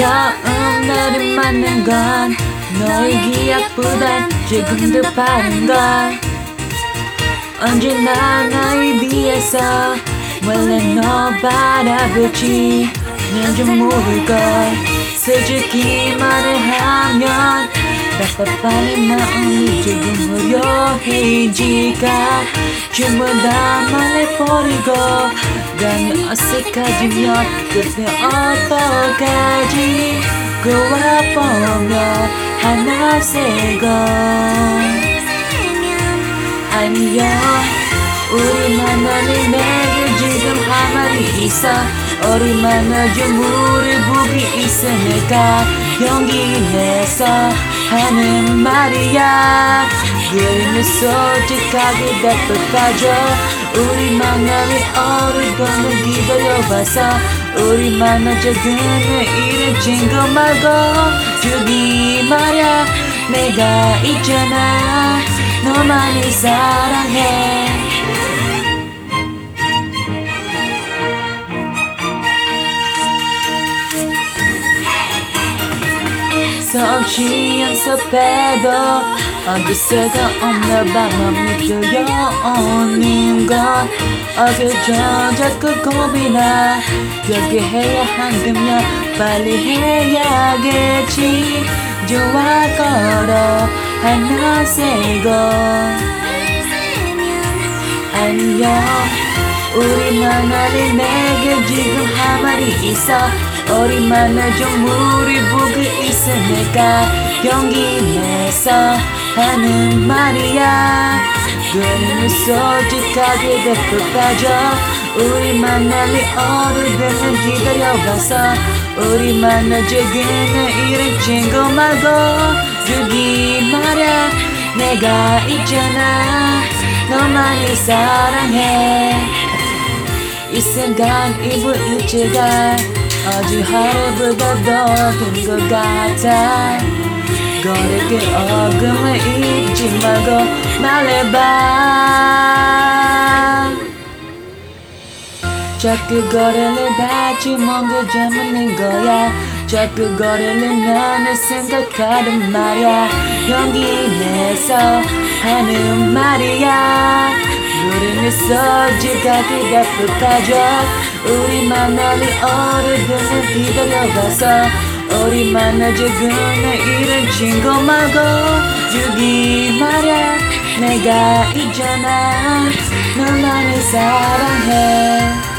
처음 너를 만난 건 너의 기억보단 조금 더 빠른 걸. 언제나 너에 비해서 원래 너 바라보지. 난 좀 모를걸. 솔직히 말을 하면 답답한 마음이 조금 전부 다 말해버리고 가면 어색하지면 그때 어떡하지 그와 보면 하나 새고 아니야 우리 만남이 내게 지금 할 말이 있어 우리 만나 좀 우리 보기 있으니까 용기 내서 하는 말이야. 그림을 솔직하게 답답하죠. 우리 만남이 오래도록 기다려봐서 우리 만나 적은 일은 친구 말고 저기 말야. 내가 있잖아. 너만을 사랑 성취 연습해도 어디서가 없나 봐만 믿어오는 건 어겨져 자꾸 고민아 결국 해야 한다면 빨리 해야겠지. 좋아 걸어. 하나 세고. 안녕 우리만 아는 내게 지금 할 말이 있어. 우리만 좀 우리 보 고 있으니까 용기 내서 하는 말이야. 그는 솔직하게 대표가져. 우리 만 날이 오래되면 기다려봐서. 우리만 지금은 이런 친구 말고. 저기 말야 내가 있잖아. 너만을 사랑해 이 순간 이불 일체가 어제 하루보다 더큰것 같아. 거리게 어금을 잊지 말고 말해봐. 자꾸 거리를 다치 뭔가 잡는 거야? 자꾸 거리를 나는 생각하는 말야. 용기 내서 하는 말이야 우리는 솔직하게 답답하죠 우리만 날이 오래되면 기다려봐서 우리만 지금은 이런 친구 말고 저기 말야 내가 있잖아 너만을 사랑해